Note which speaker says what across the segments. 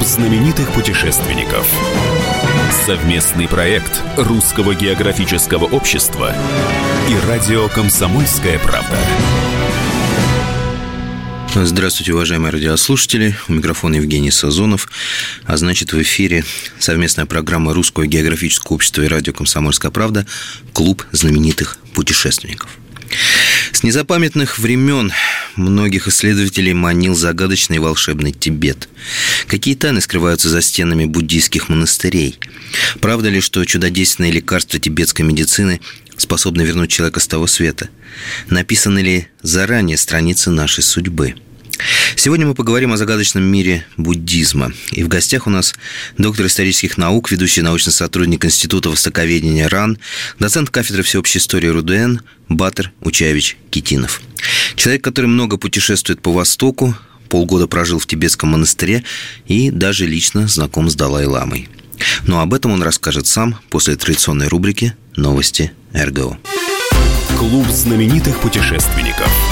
Speaker 1: Клуб знаменитых путешественников. Совместный проект Русского географического общества и радио «Комсомольская правда».
Speaker 2: Здравствуйте, уважаемые радиослушатели. У микрофона Евгений Сазонов. А значит, в эфире совместная программа Русского географического общества и радио «Комсомольская правда» «Клуб знаменитых путешественников». С незапамятных времен многих исследователей манил загадочный волшебный Тибет. Какие тайны скрываются за стенами буддийских монастырей? Правда ли, что чудодейственные лекарства тибетской медицины способны вернуть человека с того света? Написаны ли заранее страницы нашей судьбы? Сегодня мы поговорим о загадочном мире буддизма. И в гостях у нас доктор исторических наук, ведущий научный сотрудник Института востоковедения РАН, доцент кафедры всеобщей истории РУДН Батыр Учаевич Китинов. Человек, который много путешествует по Востоку, полгода прожил в тибетском монастыре и даже лично знаком с Далай-ламой. Но об этом он расскажет сам после традиционной рубрики «Новости РГО».
Speaker 1: Клуб знаменитых путешественников –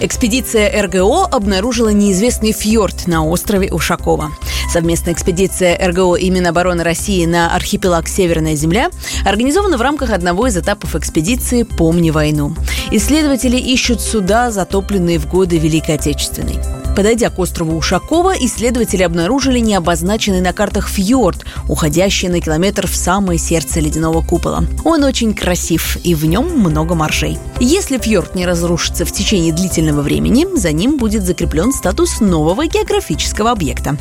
Speaker 3: Экспедиция РГО обнаружила неизвестный фьорд на острове Ушакова. Совместная экспедиция РГО и Минобороны России на архипелаг Северная Земля организована в рамках одного из этапов экспедиции «Помни войну». Исследователи ищут суда, затопленные в годы Великой Отечественной. Подойдя к острову Ушакова, исследователи обнаружили необозначенный на картах фьорд, уходящий на километр в самое сердце ледяного купола. Он очень красив, и в нем много маршей. Если фьорд не разрушится в течение длительного времени, за ним будет закреплен статус нового географического объекта.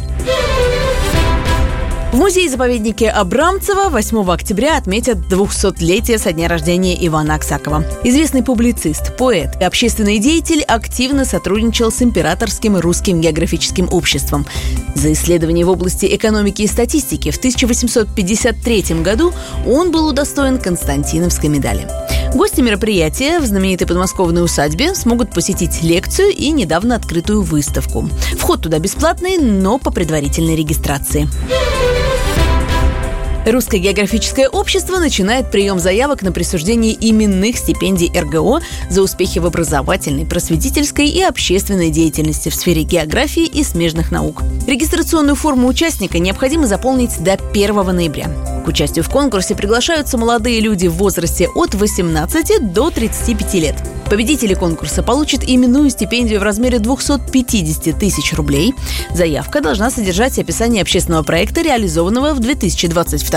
Speaker 3: В музее-заповеднике Абрамцева 8 октября отметят 200-летие со дня рождения Ивана Аксакова. Известный публицист, поэт и общественный деятель активно сотрудничал с Императорским русским географическим обществом. За исследования в области экономики и статистики в 1853 году он был удостоен Константиновской медали. Гости мероприятия в знаменитой подмосковной усадьбе смогут посетить лекцию и недавно открытую выставку. Вход туда бесплатный, но по предварительной регистрации. Thank you. Русское географическое общество начинает прием заявок на присуждение именных стипендий РГО за успехи в образовательной, просветительской и общественной деятельности в сфере географии и смежных наук. Регистрационную форму участника необходимо заполнить до 1 ноября. К участию в конкурсе приглашаются молодые люди в возрасте от 18 до 35 лет. Победители конкурса получат именную стипендию в размере 250 тысяч рублей. Заявка должна содержать описание общественного проекта, реализованного в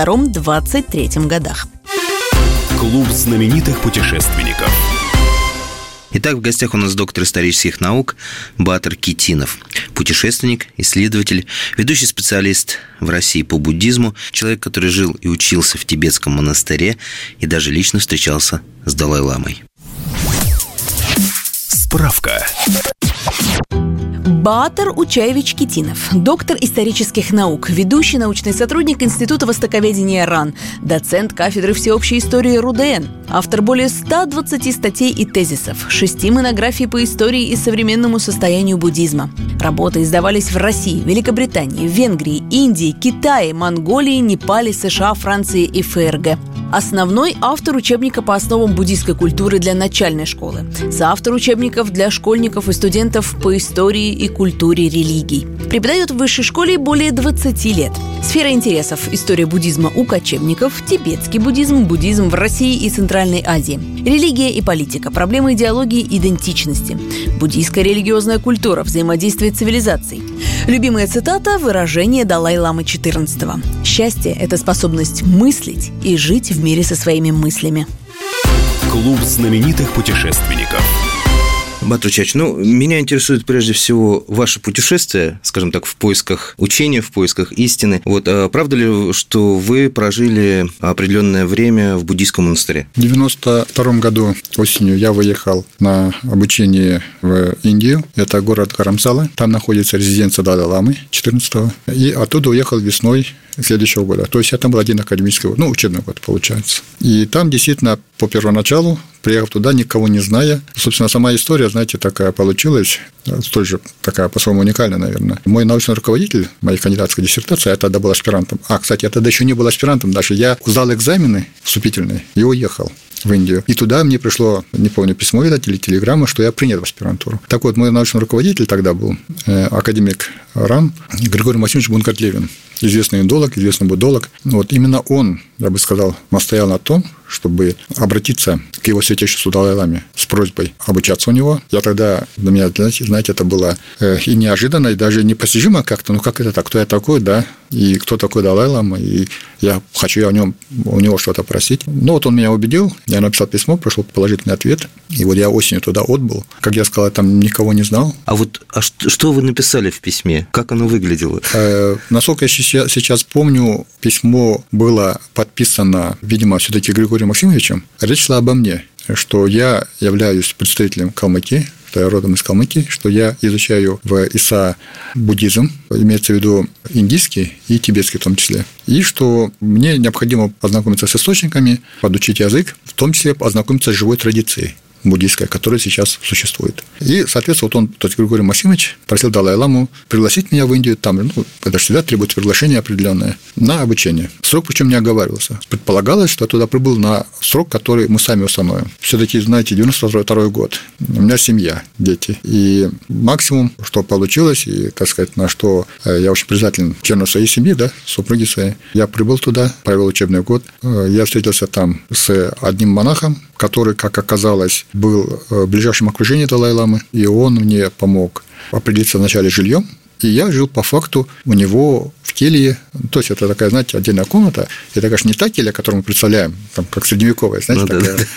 Speaker 3: 2022-2023 годах.
Speaker 1: Клуб знаменитых путешественников.
Speaker 2: Итак, в гостях у нас доктор исторических наук Батыр Китинов, путешественник, исследователь, ведущий специалист в России по буддизму, человек, который жил и учился в тибетском монастыре и даже лично встречался с Далай-ламой.
Speaker 1: Справка.
Speaker 3: Батор Учаевич Китинов, доктор исторических наук, ведущий научный сотрудник Института востоковедения РАН, доцент кафедры всеобщей истории РУДН, автор более 120 статей и тезисов, шести монографий по истории и современному состоянию буддизма. Работы издавались в России, Великобритании, Венгрии, Индии, Китае, Монголии, Непале, США, Франции и ФРГ. Основной автор учебника по основам буддийской культуры для начальной школы. Соавтор учебников для школьников и студентов по истории и культуре религий. Преподает в высшей школе более 20 лет. Сфера интересов – история буддизма у кочевников, тибетский буддизм, буддизм в России и Центральной Азии, религия и политика, проблемы идеологии идентичности, буддийская религиозная культура, взаимодействие цивилизаций. Любимая цитата – выражение Далай-ламы XIV. «Счастье – это способность мыслить и жить в мире со своими мыслями».
Speaker 1: Клуб знаменитых путешественников –
Speaker 2: Батручач, ну, меня интересует прежде всего ваше путешествие, скажем так, в поисках учения, в поисках истины. Вот, а правда ли, что вы прожили определенное время в буддийском монастыре?
Speaker 4: В 92 году осенью я выехал на обучение в Индию. Это город Карамсала. Там находится резиденция Далай-Ламы 14 -го. И оттуда уехал весной следующего года. То есть это был один академический год, ну, учебный год, получается. И там действительно по первоначалу, приехав туда, никого не зная, собственно, сама история, знаете, такая получилась, столь же такая по-своему уникальная, наверное. Мой научный руководитель моей кандидатской диссертации, я тогда был аспирантом. А, кстати, я тогда еще не был аспирантом, даже я сдал экзамены вступительные и уехал. в Индию. И туда мне пришло, не помню, письмо, видать, или телеграмма, что я принят в аспирантуру. Так вот, мой научный руководитель тогда был, э, академик РАН, Григорий Максимович Бункартлевин известный индолог, известный будолог. Вот именно он, я бы сказал, настоял на том, чтобы обратиться к его святейшеству Далай-Ламе с просьбой обучаться у него. Я тогда, для меня, знаете, это было э, и неожиданно, и даже непостижимо как-то, ну как это так, кто я такой, да, и кто такой Далай-Лама, и я хочу о нем, у него что-то просить. Ну вот он меня убедил, я написал письмо, прошел положительный ответ, и вот я осенью туда отбыл. Как я сказал, я там никого не знал.
Speaker 2: А вот а что вы написали в письме? Как оно выглядело?
Speaker 4: Э, насколько я сейчас помню, письмо было подписано, видимо, все-таки Григорием Максимовичем. Речь шла обо мне, что я являюсь представителем Калмыкии, что я родом из Калмыкии, что я изучаю в ИСА буддизм, имеется в виду индийский и тибетский в том числе, и что мне необходимо познакомиться с источниками, подучить язык, в том числе познакомиться с живой традицией буддийская, которая сейчас существует. И, соответственно, вот он, то есть Григорий Максимович, просил Далай-Ламу пригласить меня в Индию, там, ну, это же всегда требует приглашение определенное, на обучение. Срок причем не оговаривался. Предполагалось, что я туда прибыл на срок, который мы сами установим. Все-таки, знаете, 92 год, у меня семья, дети. И максимум, что получилось, и, так сказать, на что э, я очень признателен члену своей семьи, да, супруги своей, я прибыл туда, провел учебный год. Э, я встретился там с одним монахом, который, как оказалось, был э, в ближайшем окружении Далай-Ламы, и он мне помог определиться вначале жильем, и я жил по факту у него в келье. То есть это такая, знаете, отдельная комната. Это, конечно, не та келья, которую мы представляем, там, как средневековая, знаете, ну, такая,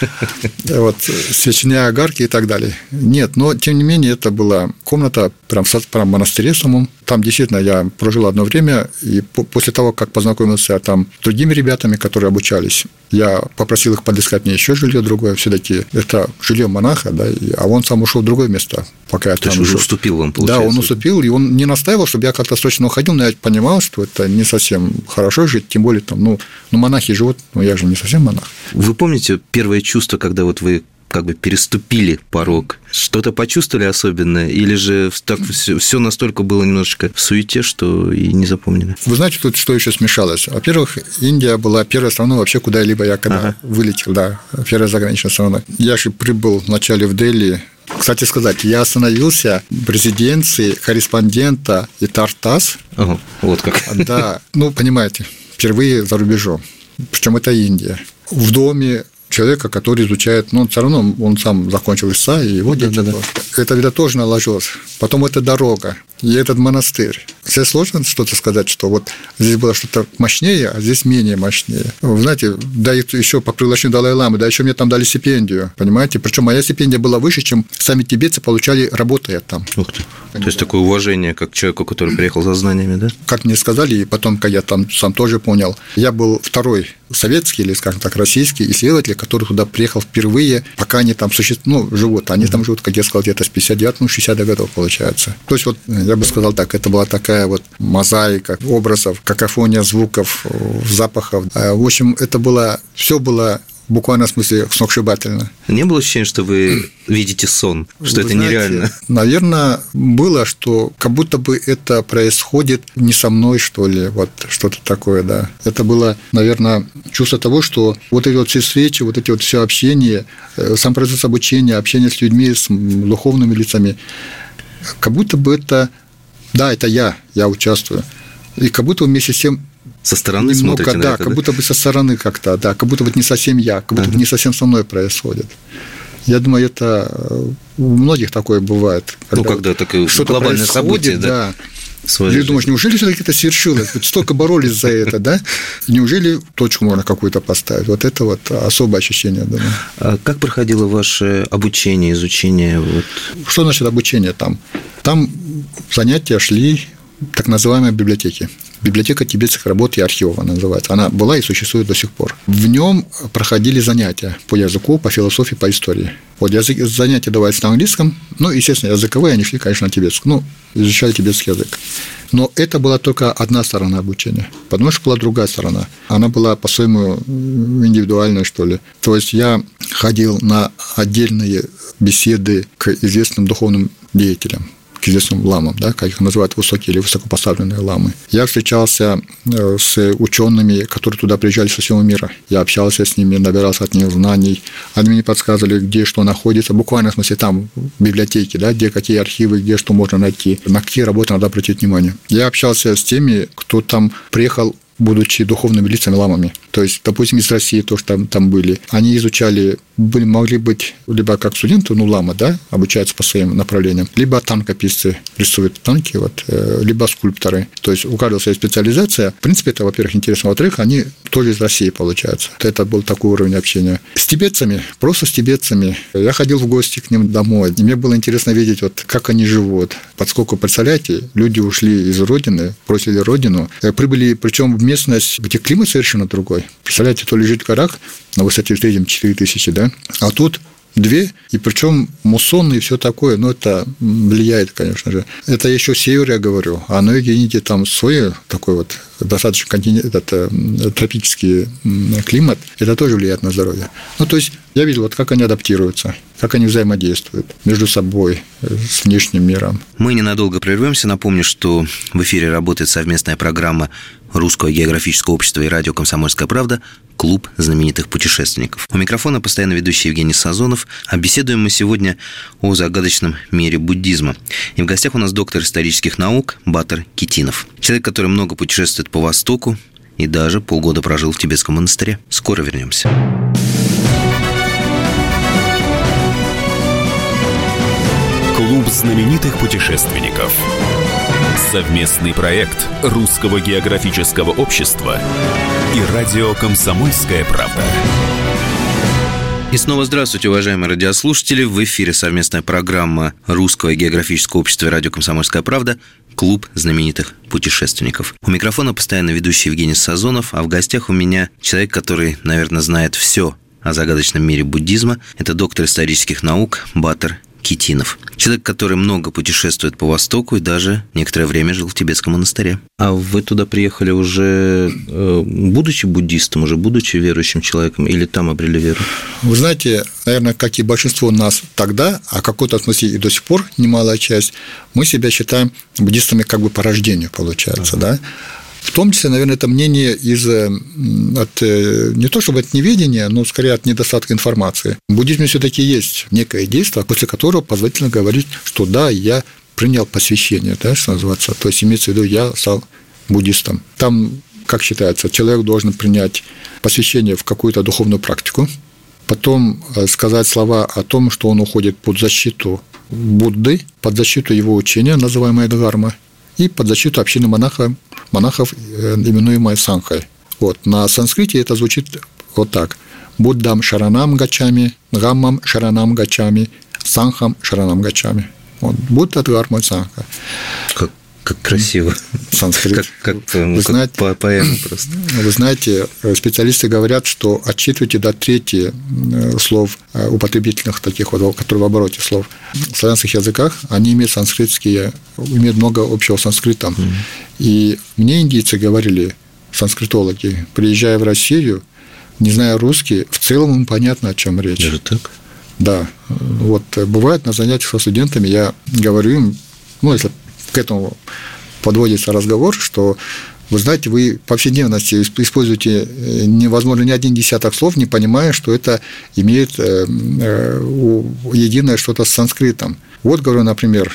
Speaker 4: да. вот, свечные огарки и так далее. Нет, но, тем не менее, это была комната прям, прям в монастыре самом. Там действительно я прожил одно время, и после того, как познакомился там с другими ребятами, которые обучались, я попросил их подыскать мне еще жилье другое. Все-таки это жилье монаха, да, а он сам ушел в другое место, пока я
Speaker 2: То там есть уже уступил вам,
Speaker 4: получается? Да, он уступил, и он не настаивал, чтобы я как-то срочно уходил, но я понимал, что это не совсем хорошо жить, тем более там, ну, ну монахи живут, но я же не совсем монах.
Speaker 2: Вы помните первое чувство, когда вот вы как бы переступили порог? Что-то почувствовали особенное? Или же так все, все настолько было немножечко в суете, что и не запомнили?
Speaker 4: Вы знаете, тут что еще смешалось? Во-первых, Индия была первой страной вообще, куда-либо я когда ага. вылетел, да, первая заграничная страна. Я же прибыл вначале в Дели кстати сказать, я остановился в резиденции корреспондента и Тартас.
Speaker 2: Ага, вот как.
Speaker 4: Да, ну, понимаете, впервые за рубежом. Причем это Индия. В доме человека, который изучает, ну, все равно он сам закончил ИСА, и его дети. Да, да, да. Это, видно, тоже наложилось. Потом это дорога и этот монастырь. Здесь сложно что-то сказать, что вот здесь было что-то мощнее, а здесь менее мощнее. Вы знаете, да еще по приглашению Далай-Ламы, да еще мне там дали стипендию, понимаете? Причем моя стипендия была выше, чем сами тибетцы получали, работая там.
Speaker 2: Ух ты. То есть такое уважение как человеку, который приехал за знаниями, да?
Speaker 4: Как мне сказали, и потом, когда я там сам тоже понял, я был второй советский или, скажем так, российский исследователь, который туда приехал впервые, пока они там существуют, ну, живут. Они там живут, как я сказал, где-то с 59 ну, 60 годов, получается. То есть, вот я бы сказал так, это была такая вот мозаика образов, какофония звуков, запахов. А, в общем, это было, все было в буквальном смысле сногсшибательно.
Speaker 2: Не было ощущения, что вы видите сон, что вы это знаете, нереально?
Speaker 4: Наверное, было, что как будто бы это происходит не со мной, что ли, вот что-то такое, да. Это было, наверное, чувство того, что вот эти вот все встречи, вот эти вот все общения, э, сам процесс обучения, общение с людьми, с духовными лицами, как будто бы это да, это я, я участвую. И как будто вместе с тем
Speaker 2: со стороны немного, смотрите
Speaker 4: да,
Speaker 2: на это,
Speaker 4: как да? будто бы со стороны как-то, да, как будто бы не совсем я, как будто бы не совсем со мной происходит. Я думаю, это э, у многих такое бывает.
Speaker 2: Когда ну, когда такое что-то глобальное событие, да. да.
Speaker 4: Думаешь, неужели все-таки это свершилось? Вот столько боролись за это, да? Неужели точку можно какую-то поставить? Вот это вот особое ощущение, думаю.
Speaker 2: А как проходило ваше обучение, изучение? Вот?
Speaker 4: Что значит обучение там? Там занятия шли так называемой библиотеки. Библиотека тибетских работ и архивов она называется. Она была и существует до сих пор. В нем проходили занятия по языку, по философии, по истории. Вот язык, занятия давались на английском, ну, естественно, языковые, они шли, конечно, на тибетском. Ну, изучали тибетский язык. Но это была только одна сторона обучения, потому что была другая сторона. Она была по-своему индивидуальная, что ли. То есть я ходил на отдельные беседы к известным духовным деятелям, известным ламам, да, как их называют высокие или высокопоставленные ламы. Я встречался э, с учеными, которые туда приезжали со всего мира. Я общался с ними, набирался от них знаний. Они мне подсказывали, где что находится, буквально, в смысле, там, в библиотеке, да, где какие архивы, где что можно найти, на какие работы надо обратить внимание. Я общался с теми, кто там приехал будучи духовными лицами ламами. То есть, допустим, из России то, что там, там были, они изучали, были, могли быть либо как студенты, ну, лама, да, обучаются по своим направлениям, либо танкописцы рисуют танки, вот, э, либо скульпторы. То есть, у каждого своя специализация. В принципе, это, во-первых, интересно. Во-вторых, они тоже из России, получается. Это был такой уровень общения. С тибетцами, просто с тибетцами. Я ходил в гости к ним домой, и мне было интересно видеть, вот, как они живут. Поскольку, представляете, люди ушли из родины, бросили родину, э, прибыли, причем в местность, где климат совершенно другой. Представляете, то лежит горах на высоте в среднем 4000, да, а тут две, и причем муссонные и все такое, но это влияет, конечно же. Это еще север, я говорю, а на юге Индии там свой такой вот достаточно континент, этот, э, тропический климат, это тоже влияет на здоровье. Ну, то есть я видел, вот как они адаптируются, как они взаимодействуют между собой, э, с внешним миром.
Speaker 2: Мы ненадолго прервемся. Напомню, что в эфире работает совместная программа Русского географического общества и радио «Комсомольская правда» «Клуб знаменитых путешественников». У микрофона постоянно ведущий Евгений Сазонов. А беседуем мы сегодня о загадочном мире буддизма. И в гостях у нас доктор исторических наук Батар Китинов. Человек, который много путешествует по Востоку и даже полгода прожил в тибетском монастыре. Скоро вернемся.
Speaker 1: Клуб знаменитых путешественников. Совместный проект Русского географического общества и радио «Комсомольская правда».
Speaker 2: И снова здравствуйте, уважаемые радиослушатели. В эфире совместная программа Русского географического общества и радио «Комсомольская правда» «Клуб знаменитых путешественников». У микрофона постоянно ведущий Евгений Сазонов, а в гостях у меня человек, который, наверное, знает все о загадочном мире буддизма. Это доктор исторических наук Батер Китинов. Человек, который много путешествует по Востоку и даже некоторое время жил в тибетском монастыре. А вы туда приехали уже э, будучи буддистом, уже будучи верующим человеком, или там обрели веру?
Speaker 4: Вы знаете, наверное, как и большинство нас тогда, а какой-то смысле и до сих пор немалая часть, мы себя считаем буддистами как бы по рождению, получается, ага. да? В том числе, наверное, это мнение из э, от, э, не то чтобы от неведения, но скорее от недостатка информации. В буддизме все-таки есть некое действие, после которого позволительно говорить, что да, я принял посвящение, да, что называется. То есть имеется в виду, я стал буддистом. Там, как считается, человек должен принять посвящение в какую-то духовную практику, потом э, сказать слова о том, что он уходит под защиту Будды, под защиту его учения, называемое Дхарма, и под защиту общины монахов, монахов э, именуемой Санхой. Вот. На санскрите это звучит вот так. Буддам шаранам гачами, гаммам шаранам гачами, санхам шаранам гачами. Вот. Будда Дхарма Санха.
Speaker 2: Как красиво.
Speaker 4: Санскрит.
Speaker 2: Как, как, ну, вы как знаете, по поэма просто.
Speaker 4: Вы знаете, специалисты говорят, что отчитывайте до трети э, слов э, употребительных таких вот, которые в обороте слов. В славянских языках они имеют санскритские, имеют много общего с санскритом. Mm. И мне индийцы говорили, санскритологи, приезжая в Россию, не зная русский, в целом им понятно, о чем речь.
Speaker 2: Даже так?
Speaker 4: Да. Вот бывает на занятиях со студентами, я говорю им, ну, если к этому подводится разговор, что вы знаете, вы повседневности используете э, невозможно ни один десяток слов, не понимая, что это имеет э, э, единое что-то с санскритом. Вот, говорю, например,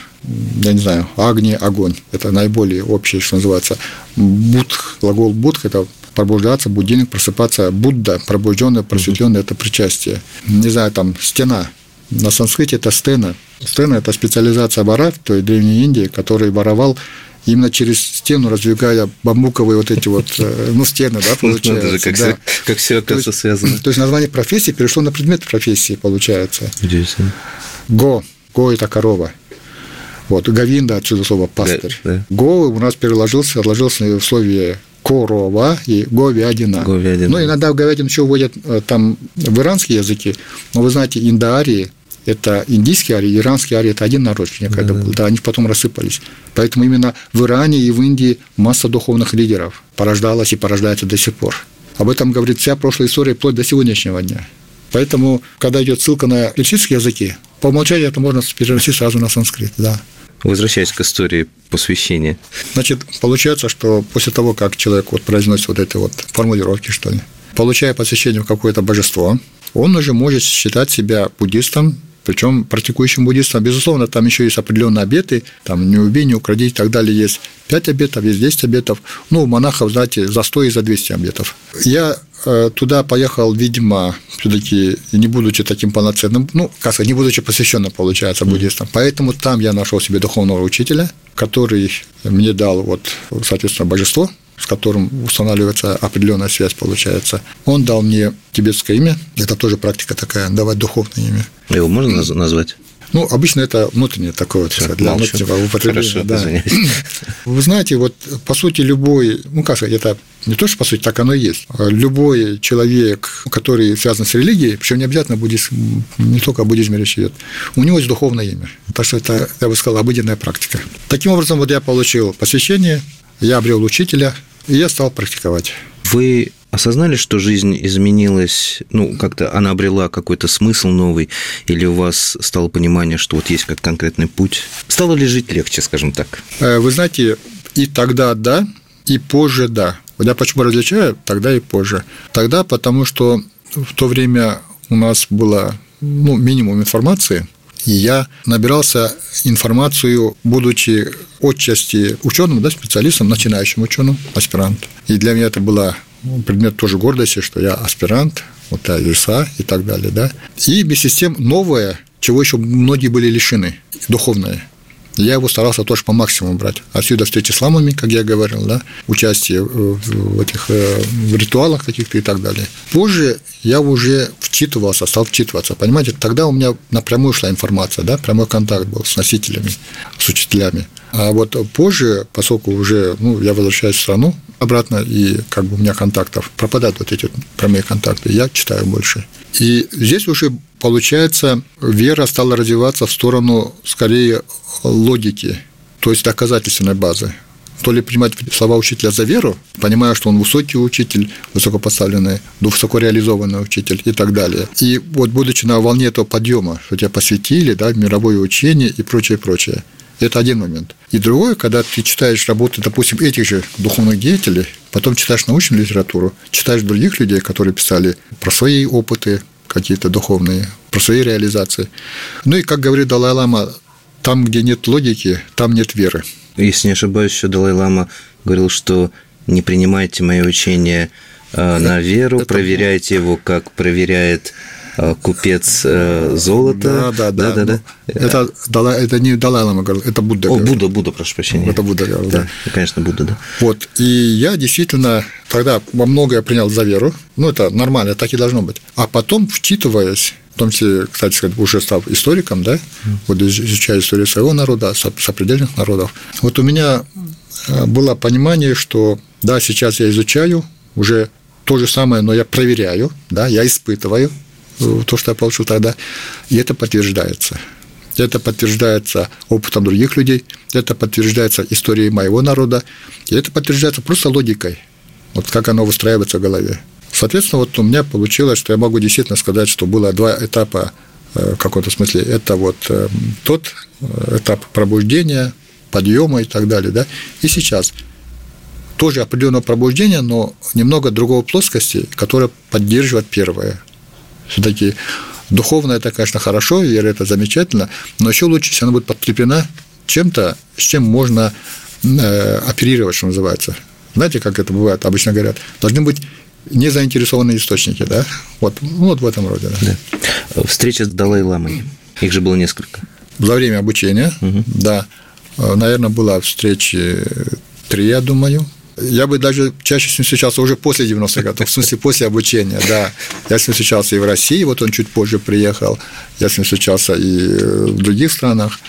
Speaker 4: я не знаю, агни, огонь. Это наиболее общее, что называется. Будх, глагол будх – это пробуждаться, будильник, просыпаться. Будда, пробужденный, просветленный – это причастие. Не знаю, там, стена. На санскрите это стена. Стена – это специализация вора в той Древней Индии, который воровал именно через стену, раздвигая бамбуковые вот эти вот, э, ну, стены, да, получается.
Speaker 2: как,
Speaker 4: да.
Speaker 2: Все, как все оказывается связано.
Speaker 4: То есть название профессии перешло на предмет профессии, получается.
Speaker 2: Удивительно.
Speaker 4: Го. Го – это корова. Вот, Говинда, отсюда слово пастырь. Да, да. Го у нас переложился, отложился в слове корова и говядина. говядина. Ну, иногда в говядину еще вводят э, там в иранские языки, но вы знаете, индоарии это индийский арий, иранский арий – это один народ некогда да, был, да, они потом рассыпались. Поэтому именно в Иране и в Индии масса духовных лидеров порождалась и порождается до сих пор. Об этом говорит вся прошлая история вплоть до сегодняшнего дня. Поэтому, когда идет ссылка на персидские языки, по умолчанию это можно перевести сразу на санскрит, да.
Speaker 2: Возвращаясь к истории посвящения.
Speaker 4: Значит, получается, что после того, как человек вот произносит вот эти вот формулировки, что ли, получая посвящение в какое-то божество, он уже может считать себя буддистом, причем практикующим буддистом, безусловно, там еще есть определенные обеты, там не убей, не укради и так далее, есть 5 обетов, есть 10 обетов. Ну, у монахов, знаете, за 100 и за 200 обетов. Я э, туда поехал, видимо, все-таки не будучи таким полноценным, ну, как сказать, не будучи посвященным, получается, буддистом. Поэтому там я нашел себе духовного учителя, который мне дал вот, соответственно, божество, с которым устанавливается определенная связь, получается. Он дал мне тибетское имя. Это тоже практика такая, давать духовное имя.
Speaker 2: Его можно назвать?
Speaker 4: Ну, обычно это внутреннее такое вот, Все, для молчу. внутреннего употребления. Хорошо, да. Вы знаете, вот по сути любой, ну как сказать, это не то, что по сути так оно и есть. Любой человек, который связан с религией, причем не обязательно буддизм, не только о буддизме речь идет, у него есть духовное имя. Так что это, я бы сказал, обыденная практика. Таким образом, вот я получил посвящение, я обрел учителя, и я стал практиковать.
Speaker 2: Вы осознали, что жизнь изменилась, ну, как-то она обрела какой-то смысл новый, или у вас стало понимание, что вот есть как конкретный путь? Стало ли жить легче, скажем так?
Speaker 4: Э, вы знаете, и тогда да, и позже да. Вот я почему различаю тогда и позже? Тогда потому, что в то время у нас было ну, минимум информации – и я набирался информацию, будучи отчасти ученым, да, специалистом, начинающим ученым, аспирант. И для меня это было предмет тоже гордости, что я аспирант, вот я ИСА и так далее, да. И вместе с тем новое, чего еще многие были лишены, духовное – я его старался тоже по максимуму брать. Отсюда встречи с ламами, как я говорил, да, участие в этих э, в ритуалах каких-то и так далее. Позже я уже вчитывался, стал вчитываться. Понимаете, тогда у меня напрямую шла информация, да, прямой контакт был с носителями, с учителями. А вот позже, поскольку уже ну, я возвращаюсь в страну обратно, и как бы у меня контактов пропадают вот эти прямые контакты, я читаю больше. И здесь уже, получается, вера стала развиваться в сторону, скорее, логики, то есть доказательственной базы. То ли принимать слова учителя за веру, понимая, что он высокий учитель, высокопоставленный, высокореализованный учитель и так далее. И вот будучи на волне этого подъема, что тебя посвятили, да, мировое учение и прочее, прочее, это один момент. И другой, когда ты читаешь работы, допустим, этих же духовных деятелей, потом читаешь научную литературу, читаешь других людей, которые писали про свои опыты какие-то духовные, про свои реализации. Ну и, как говорит Далай-Лама, там, где нет логики, там нет веры.
Speaker 2: Если не ошибаюсь, еще Далай-Лама говорил, что не принимайте мое учение э, на веру, это... проверяйте его, как проверяет Э, купец э, золота.
Speaker 4: Да, да, да. да, да. Это, это не Далай Лама говорил, это Будда.
Speaker 2: О, говорил. Будда, Будда, прошу прощения.
Speaker 4: Это Будда говорил, да.
Speaker 2: да. Конечно, Будда, да.
Speaker 4: Вот, и я действительно тогда во многое принял за веру, ну, это нормально, так и должно быть. А потом, вчитываясь в том числе, кстати, уже став историком, да, вот изучая историю своего народа, сопредельных народов, вот у меня э, было понимание, что да, сейчас я изучаю уже то же самое, но я проверяю, да, я испытываю, то, что я получил тогда, и это подтверждается. Это подтверждается опытом других людей, это подтверждается историей моего народа, и это подтверждается просто логикой, вот как оно выстраивается в голове. Соответственно, вот у меня получилось, что я могу действительно сказать, что было два этапа э, в каком-то смысле. Это вот э, тот э, этап пробуждения, подъема и так далее, да, и сейчас тоже определенное пробуждение, но немного другого плоскости, которая поддерживает первое все-таки духовно это, конечно, хорошо, вера это замечательно, но еще лучше, если она будет подкреплена чем-то, с чем можно э, оперировать, что называется. Знаете, как это бывает, обычно говорят, должны быть незаинтересованные источники, да? Вот, ну, вот в этом роде. Да.
Speaker 2: да. Встреча с Далай-ламой, их же было несколько.
Speaker 4: За время обучения, угу. да. Наверное, была встречи три, я думаю, я бы даже чаще с ним встречался уже после 90-х годов, в смысле после обучения, да. Я с ним встречался и в России, вот он чуть позже приехал, я с ним встречался и в других странах.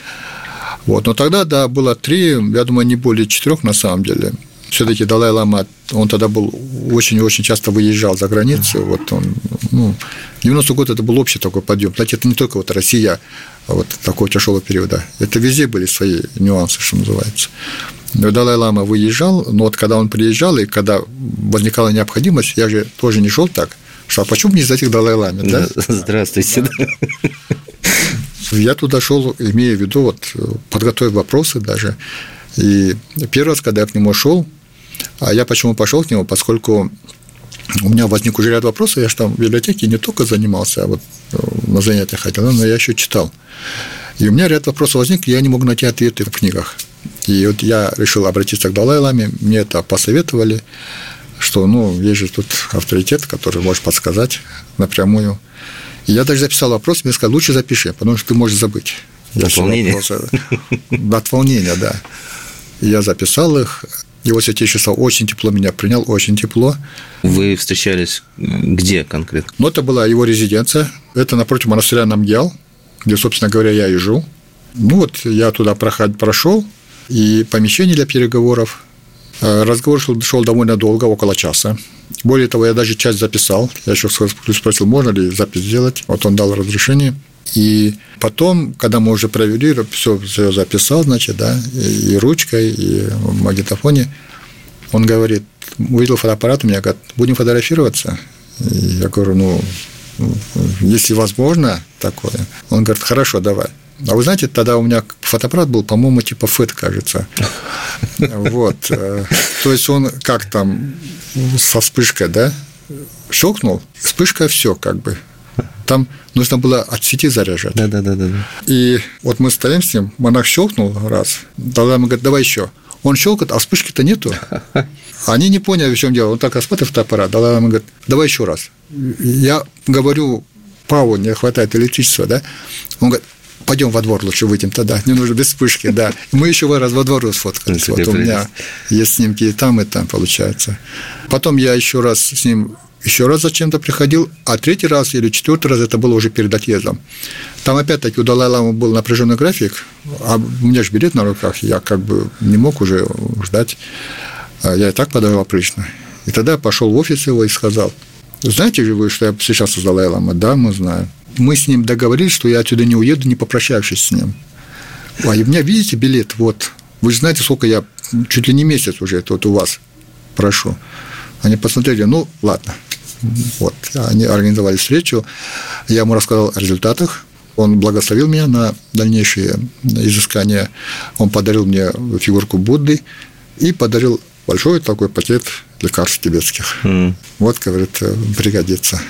Speaker 4: Вот. Но тогда, да, было три, я думаю, не более четырех на самом деле. Все-таки Далай-Лама, он тогда был очень-очень часто выезжал за границу. Вот он, ну, 90 год это был общий такой подъем. Кстати, это не только вот Россия, а вот такого тяжелого периода. Это везде были свои нюансы, что называется. Далай-Лама выезжал, но вот когда он приезжал, и когда возникала необходимость, я же тоже не шел так, что а почему не зайти к Далай-Ламе, да?
Speaker 2: Здравствуйте.
Speaker 4: Я туда шел, имея в виду, вот, подготовив вопросы даже. И первый раз, когда я к нему шел, а я почему пошел к нему, поскольку у меня возник уже ряд вопросов, я же там в библиотеке не только занимался, а вот э, на занятиях ходил, но я еще читал. И у меня ряд вопросов возник, я не мог найти ответы в книгах. И вот я решил обратиться к Далай-Ламе, мне это посоветовали, что, ну, есть же тут авторитет, который может подсказать напрямую. И я даже записал вопрос, мне сказали, лучше запиши, потому что ты можешь забыть.
Speaker 2: От волнения?
Speaker 4: От волнения, да. Я записал их, его святейшество очень тепло меня принял, очень тепло.
Speaker 2: Вы встречались где конкретно?
Speaker 4: Ну, это была его резиденция. Это напротив монастыря Намгял, где, собственно говоря, я и жил. Ну, вот я туда прошел, и помещение для переговоров. Э, разговор шел, шел довольно долго, около часа. Более того, я даже часть записал. Я еще спросил, можно ли запись сделать. Вот он дал разрешение. И потом, когда мы уже провели, все, все записал, значит, да, и, ручкой, и в магнитофоне, он говорит, увидел фотоаппарат, у меня говорит, будем фотографироваться. И я говорю, ну, если возможно такое. Он говорит, хорошо, давай. А вы знаете, тогда у меня фотоаппарат был, по-моему, типа ФЭТ, кажется. Вот. Э, то есть он как там со вспышкой, да, щелкнул, вспышка все как бы. Там нужно было от сети заряжать.
Speaker 2: Да, да, да, да.
Speaker 4: И вот мы стоим с ним, монах щелкнул раз, тогда мы говорит, давай еще. Он щелкает, а вспышки-то нету. Они не поняли, в чем дело. Он так рассмотрел фотоаппарат, тогда мы говорит, давай еще раз. Я говорю, Паву не хватает электричества, да? Он говорит, пойдем во двор лучше выйдем тогда, не нужно без вспышки, да. Мы еще раз во двору сфоткались. Вот у меня есть снимки и там, и там, получается. Потом я еще раз с ним еще раз зачем-то приходил, а третий раз или четвертый раз это было уже перед отъездом. Там опять-таки у Далай-Ламы был напряженный график, а у меня же билет на руках, я как бы не мог уже ждать. А я и так подавал прилично. И тогда я пошел в офис его и сказал, знаете же вы, что я сейчас с Далай-Ламой? Да, мы знаем. Мы с ним договорились, что я отсюда не уеду, не попрощавшись с ним. А у меня, видите, билет, вот. Вы же знаете, сколько я, чуть ли не месяц уже вот у вас прошу. Они посмотрели, ну, ладно, вот, они организовали встречу, я ему рассказал о результатах, он благословил меня на дальнейшие изыскания, он подарил мне фигурку Будды и подарил большой такой пакет лекарств тибетских. Mm. Вот, говорит, пригодится.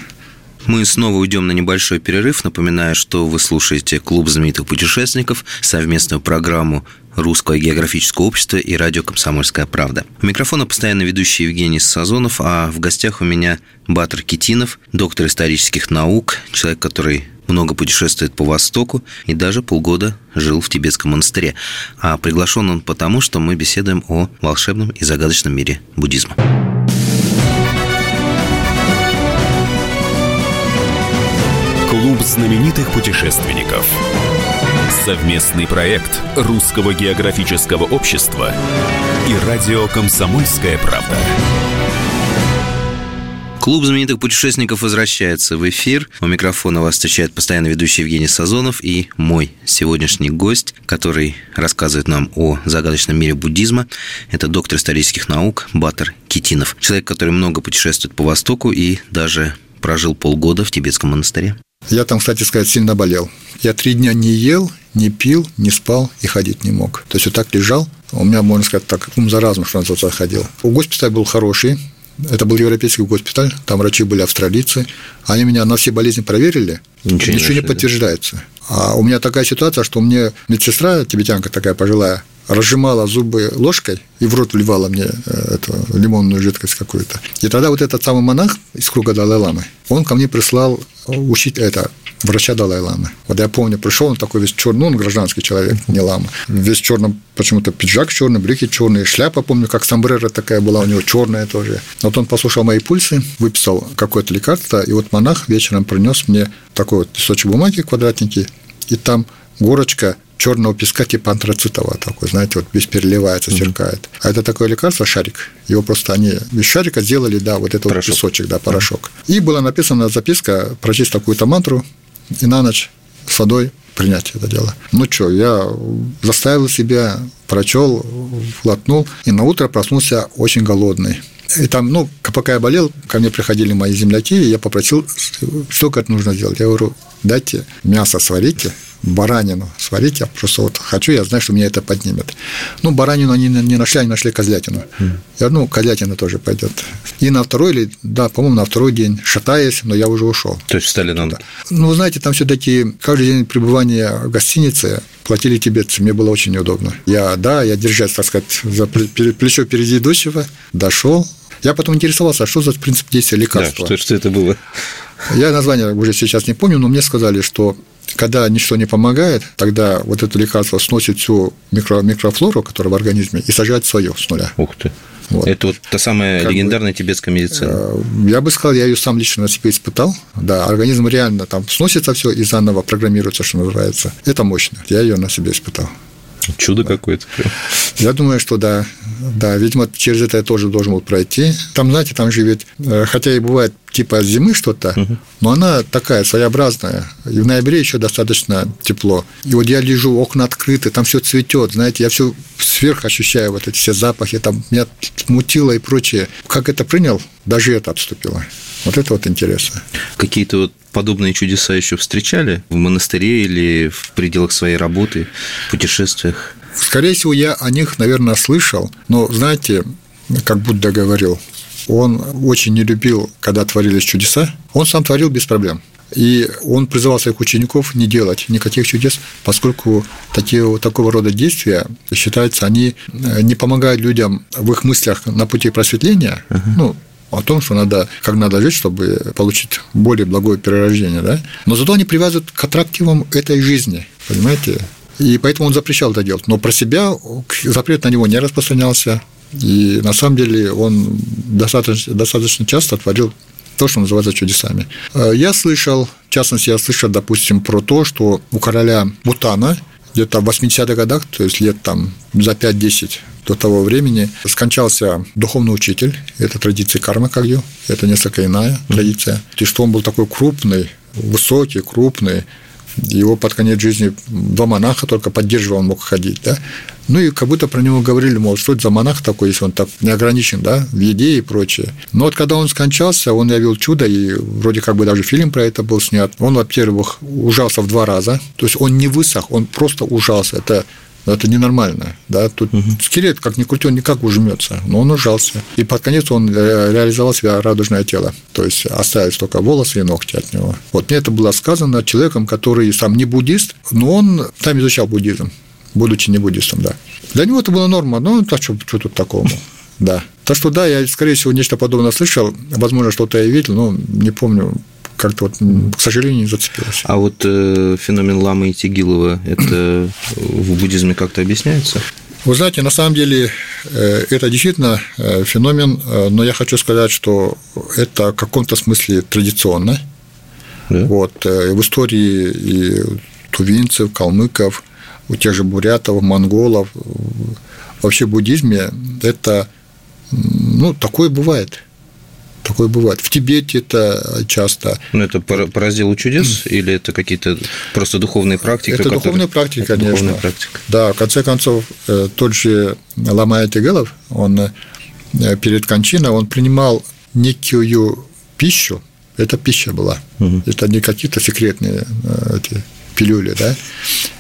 Speaker 2: Мы снова уйдем на небольшой перерыв. Напоминаю, что вы слушаете «Клуб знаменитых путешественников», совместную программу Русское географическое общество и радио «Комсомольская правда». У микрофона постоянно ведущий Евгений Сазонов, а в гостях у меня Батр Китинов, доктор исторических наук, человек, который много путешествует по Востоку и даже полгода жил в тибетском монастыре. А приглашен он потому, что мы беседуем о волшебном и загадочном мире буддизма.
Speaker 1: Клуб знаменитых путешественников. Совместный проект Русского географического общества и радио «Комсомольская правда».
Speaker 2: Клуб знаменитых путешественников возвращается в эфир. У микрофона вас встречает постоянно ведущий Евгений Сазонов и мой сегодняшний гость, который рассказывает нам о загадочном мире буддизма. Это доктор исторических наук Батер Китинов. Человек, который много путешествует по Востоку и даже прожил полгода в тибетском монастыре.
Speaker 4: Я там, кстати сказать, сильно болел. Я три дня не ел, не пил, не спал и ходить не мог. То есть вот так лежал. У меня, можно сказать, так ум за разум, что называется, ходил. У госпиталь был хороший, это был европейский госпиталь, там врачи были австралийцы. Они меня на все болезни проверили, ничего, ничего не, не подтверждается. А у меня такая ситуация, что мне медсестра, тибетянка такая пожилая, разжимала зубы ложкой и в рот вливала мне э, эту лимонную жидкость какую-то. И тогда вот этот самый монах из круга Далай-Ламы, он ко мне прислал учить это врача Далай-Ламы. Вот я помню, пришел он такой весь черный, ну, он гражданский человек, не лама. Весь черным, почему-то пиджак черный, брюки черные, шляпа, помню, как сомбрера такая была у него, черная тоже. Вот он послушал мои пульсы, выписал какое-то лекарство, и вот монах вечером принес мне такой вот листочек бумаги квадратненький, и там горочка черного песка типа антрацитового такой, знаете, вот весь переливается, сверкает. Mm-hmm. А это такое лекарство, шарик. Его просто они из шарика сделали, да, вот этот вот песочек, да, порошок. Mm-hmm. И была написана записка прочесть такую-то мантру и на ночь с водой принять это дело. Ну что, я заставил себя, прочел, глотнул, и на утро проснулся очень голодный. И там, ну, пока я болел, ко мне приходили мои земляки, и я попросил, что как нужно сделать. Я говорю, дайте мясо сварите, баранину сварить. Я просто вот хочу, я знаю, что меня это поднимет. Ну, баранину они не нашли, они нашли козлятину. Mm. Я, ну, козлятина тоже пойдет. И на второй или, да, по-моему, на второй день, шатаясь, но я уже ушел.
Speaker 2: То есть встали на
Speaker 4: Ну, знаете, там все-таки каждый день пребывания в гостинице платили тибетцы, мне было очень неудобно. Я, да, я держась, так сказать, за плечо впереди идущего, дошел. Я потом интересовался, а что за принцип действия лекарства?
Speaker 2: Да, что, что это было?
Speaker 4: Я название уже сейчас не помню, но мне сказали, что когда ничто не помогает, тогда вот это лекарство сносит всю микро, микрофлору, которая в организме, и сажает свое с нуля.
Speaker 2: Ух ты. Вот. Это вот та самая как легендарная бы, тибетская медицина. Э,
Speaker 4: я бы сказал, я ее сам лично на себе испытал. Да, организм реально там сносится все и заново программируется, что называется. Это мощно. Я ее на себе испытал.
Speaker 2: Чудо да. какое-то.
Speaker 4: Я думаю, что да. Да, видимо, через это я тоже должен был пройти. Там, знаете, там же ведь, э, хотя и бывает типа зимы что-то, угу. но она такая своеобразная. И в ноябре еще достаточно тепло. И вот я лежу, окна открыты, там все цветет, знаете, я все сверх ощущаю вот эти все запахи, там меня мутило и прочее. Как это принял, даже это отступило. Вот это вот интересно.
Speaker 2: Какие-то вот подобные чудеса еще встречали в монастыре или в пределах своей работы, в путешествиях?
Speaker 4: Скорее всего, я о них, наверное, слышал, но, знаете, как Будда говорил, он очень не любил, когда творились чудеса. Он сам творил без проблем. И он призывал своих учеников не делать никаких чудес, поскольку такие, такого рода действия, считается, они э, не помогают людям в их мыслях на пути просветления, uh-huh. ну, о том, что надо, как надо жить, чтобы получить более благое перерождение, да? Но зато они привязывают к аттрактивам этой жизни, понимаете? И поэтому он запрещал это делать. Но про себя запрет на него не распространялся. И на самом деле он достаточно, достаточно часто творил то, что называется чудесами. Э, я слышал, в частности, я слышал, допустим, про то, что у короля Бутана где-то в 80-х годах, то есть лет там за 5-10 до того времени, скончался духовный учитель, это традиция кармы кагью, это несколько иная традиция, и что он был такой крупный, высокий, крупный, его под конец жизни два монаха только поддерживал, он мог ходить, да. Ну и как будто про него говорили, мол, что это за монах такой, если он так не ограничен, да, в еде и прочее. Но вот когда он скончался, он явил чудо, и вроде как бы даже фильм про это был снят. Он, во-первых, ужался в два раза, то есть он не высох, он просто ужался. Это это ненормально. Да? Тут угу. скелет, как ни крути, он никак ужмется, но он ужался. И под конец он реализовал себя радужное тело, то есть оставить только волосы и ногти от него. Вот мне это было сказано человеком, который сам не буддист, но он там изучал буддизм, будучи не буддистом, да. Для него это была норма, ну, так что, что тут такого? Да. Так что да, я, скорее всего, нечто подобное слышал, возможно, что-то я видел, но не помню, как-то вот, к сожалению, не зацепилось.
Speaker 2: А вот э, феномен ламы и Тигилова, это в буддизме как-то объясняется?
Speaker 4: Вы знаете, на самом деле э, это действительно э, феномен, э, но я хочу сказать, что это в каком-то смысле традиционно. Да? Вот, в истории и тувинцев, калмыков, у тех же бурятов, монголов, вообще в буддизме это, ну, такое бывает – Такое бывает. В Тибете это часто.
Speaker 2: Ну, это по, по разделу чудес или это какие-то просто духовные практики?
Speaker 4: Это которые... духовные практики, это конечно. Духовная практика. Да, в конце концов, э, тот же Ламая Тегелов, он э, перед кончиной, он принимал некую пищу, это пища была, угу. это не какие-то секретные э, эти пилюли, да,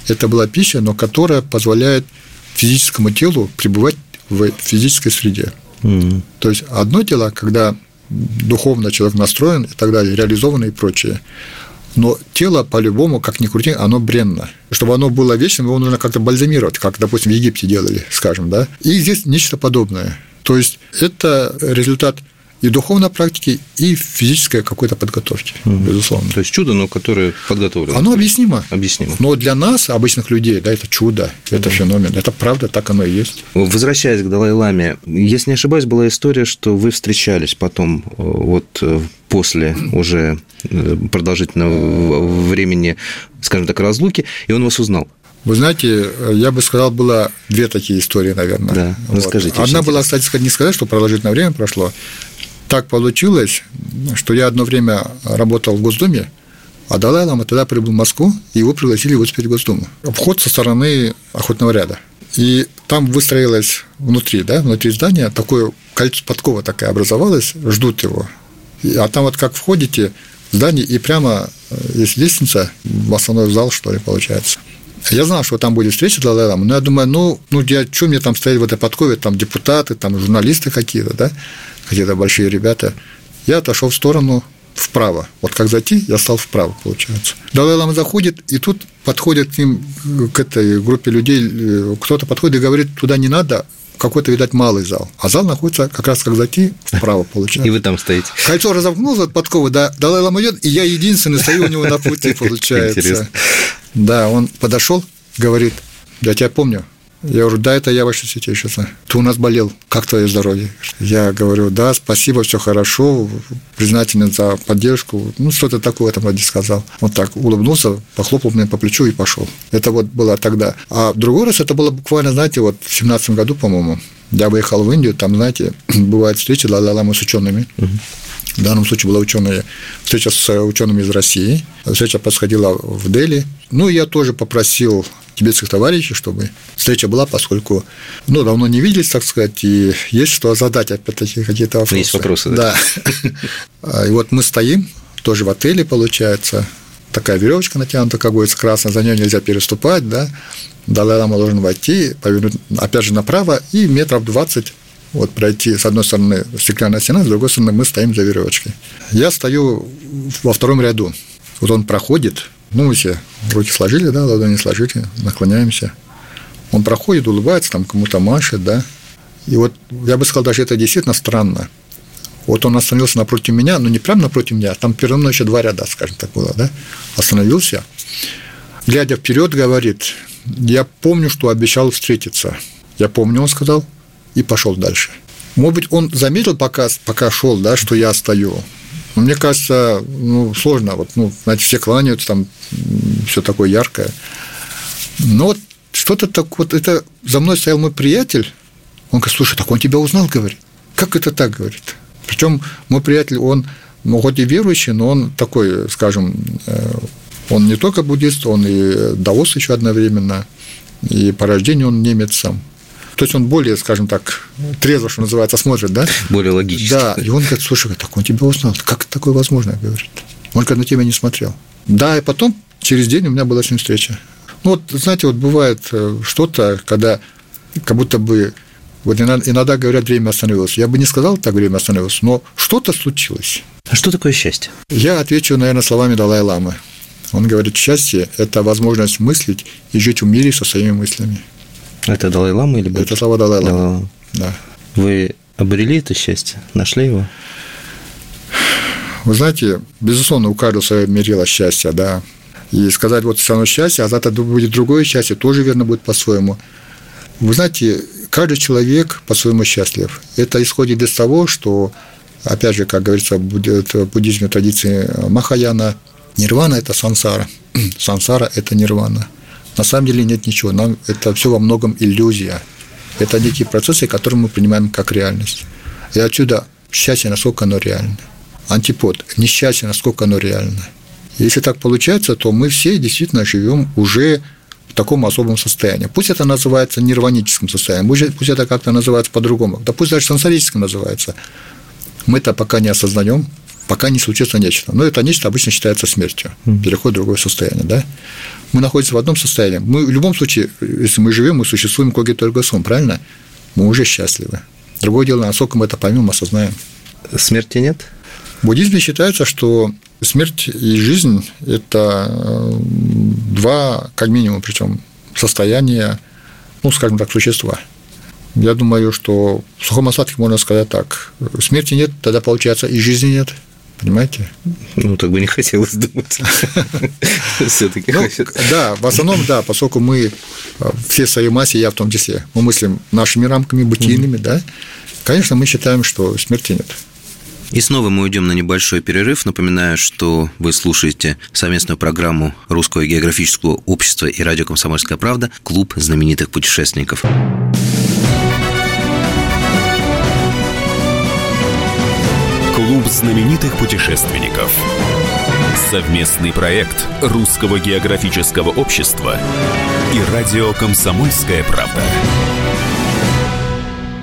Speaker 4: это была пища, но которая позволяет физическому телу пребывать в физической среде. Угу. То есть одно дело, когда духовно человек настроен и так далее, реализованный и прочее. Но тело, по-любому, как ни крути, оно бренно. Чтобы оно было вечным, его нужно как-то бальзамировать, как, допустим, в Египте делали, скажем, да. И здесь нечто подобное. То есть это результат и духовной практики, и физической какой-то подготовки, угу. безусловно.
Speaker 2: То есть чудо, но которое подготовлено.
Speaker 4: Оно объяснимо.
Speaker 2: Объяснимо.
Speaker 4: Но для нас, обычных людей, да, это чудо, это феномен, это правда, так оно и есть.
Speaker 2: Возвращаясь к Далай-Ламе, если не ошибаюсь, была история, что вы встречались потом, э, вот э, после уже э, продолжительного времени, скажем так, разлуки, и он вас узнал.
Speaker 4: Вы знаете, я бы сказал, было две такие истории, наверное.
Speaker 2: Да, расскажите.
Speaker 4: Вот. Одна была, кстати, не сказать, что продолжительное время прошло так получилось, что я одно время работал в Госдуме, а Далай Лама тогда прибыл в Москву, и его пригласили выступить в Госдуму. Вход со стороны охотного ряда. И там выстроилось внутри, да, внутри здания такое кольцо подкова такая образовалась, ждут его. А там вот как входите, здание, и прямо э, есть лестница в основной зал, что ли, получается. Я знал, что там будет встреча Далай Лама, но я думаю, ну, ну я, что мне там стоять в этой подкове, там депутаты, там журналисты какие-то, да, какие-то большие ребята. Я отошел в сторону вправо. Вот как зайти, я стал вправо, получается. Далай Лама заходит, и тут подходит к ним, к этой группе людей, э, кто-то подходит и говорит, туда не надо, какой-то, видать, малый зал. А зал находится как раз как зайти вправо, получается.
Speaker 2: И вы там стоите.
Speaker 4: Кольцо разомкнулось от подковы, да, Далай Лама идет, и я единственный стою у него на пути, получается. Интересно. Да, он подошел, говорит, я тебя помню, я говорю, да, это я вашей сети знаю. Ты у нас болел, как твое здоровье? Я говорю, да, спасибо, все хорошо, признателен за поддержку. Ну, что-то такое там роде сказал. Он так улыбнулся, похлопал мне по плечу и пошел. Это вот было тогда. А другой раз это было буквально, знаете, вот в семнадцатом году, по-моему, я выехал в Индию, там, знаете, бывают встречи ла-ла-ла с учеными. В данном случае была ученая встреча с учеными из России. Встреча происходила в Дели. Ну, я тоже попросил тибетских товарищей, чтобы встреча была, поскольку ну, давно не виделись, так сказать, и есть что задать, опять-таки, какие-то вопросы.
Speaker 2: Есть вопросы, да.
Speaker 4: да. И вот мы стоим, тоже в отеле, получается, такая веревочка натянута, как говорится, красная, за нее нельзя переступать, да, Далай-лама должен войти, повернуть, опять же, направо, и метров 20 вот пройти с одной стороны стеклянная стена, с другой стороны мы стоим за веревочкой. Я стою во втором ряду. Вот он проходит, ну, мы все руки сложили, да, ладони сложили, наклоняемся. Он проходит, улыбается, там кому-то машет, да. И вот я бы сказал, даже это действительно странно. Вот он остановился напротив меня, но не прямо напротив меня, там передо мной еще два ряда, скажем так, было, да. Остановился, глядя вперед, говорит, я помню, что обещал встретиться. Я помню, он сказал, и пошел дальше. Может быть, он заметил, пока, пока шел, да, что я стою. Но мне кажется, ну, сложно. Вот, ну, знаете, все кланяются, там все такое яркое. Но вот что-то так вот, это за мной стоял мой приятель. Он говорит, слушай, так он тебя узнал, говорит. Как это так, говорит? Причем мой приятель, он, ну, хоть и верующий, но он такой, скажем, э, он не только буддист, он и даос еще одновременно, и по рождению он немец сам. То есть он более, скажем так, трезво, что называется, смотрит, да?
Speaker 2: Более логически.
Speaker 4: Да, и он говорит, слушай, так он тебя узнал, как такое возможно, говорит. Он когда на тебя не смотрел. Да, и потом через день у меня была с ним встреча. Ну, вот, знаете, вот бывает э, что-то, когда как будто бы вот иногда, иногда говорят, время остановилось. Я бы не сказал, так время остановилось, но что-то случилось.
Speaker 2: А что такое счастье?
Speaker 4: Я отвечу, наверное, словами Далай-Ламы. Он говорит, счастье – это возможность мыслить и жить в мире со своими мыслями.
Speaker 2: Это Далай-Лама или
Speaker 4: Это слова Далай-Лама. Далай
Speaker 2: да. Вы обрели это счастье? Нашли его?
Speaker 4: Вы знаете, безусловно, у каждого свое мерило счастья, да. И сказать, вот все равно счастье, а завтра будет другое счастье, тоже верно будет по-своему. Вы знаете, каждый человек по-своему счастлив. Это исходит из того, что, опять же, как говорится в буддизме традиции Махаяна, нирвана – это сансара. Сансара – это нирвана – на самом деле нет ничего. Нам это все во многом иллюзия. Это некие процессы, которые мы принимаем как реальность. И отсюда счастье, насколько оно реально. Антипод – несчастье, насколько оно реально. Если так получается, то мы все действительно живем уже в таком особом состоянии. Пусть это называется нирваническим состоянием, пусть это как-то называется по-другому, да пусть даже сансарическим называется. Мы это пока не осознаем, пока не случится нечто. Но это нечто обычно считается смертью, переход в другое состояние. Да? Мы находимся в одном состоянии. Мы в любом случае, если мы живем, мы существуем коги только сум, правильно? Мы уже счастливы. Другое дело, насколько мы это поймем, осознаем.
Speaker 2: Смерти нет?
Speaker 4: В буддизме считается, что смерть и жизнь – это э, два, как минимум, причем состояния, ну, скажем так, существа. Я думаю, что в сухом остатке можно сказать так. Смерти нет, тогда, получается, и жизни нет – Понимаете?
Speaker 2: Ну, так бы не хотелось думать. Все-таки
Speaker 4: ну, Да, в основном, да, поскольку мы э, все в своей массе, я в том числе, мы мыслим нашими рамками бытийными, да, конечно, мы считаем, что смерти нет.
Speaker 2: И снова мы уйдем на небольшой перерыв. Напоминаю, что вы слушаете совместную программу Русского географического общества и радио «Комсомольская правда» «Клуб знаменитых путешественников».
Speaker 1: Клуб знаменитых путешественников. Совместный проект Русского географического общества и радио «Комсомольская правда».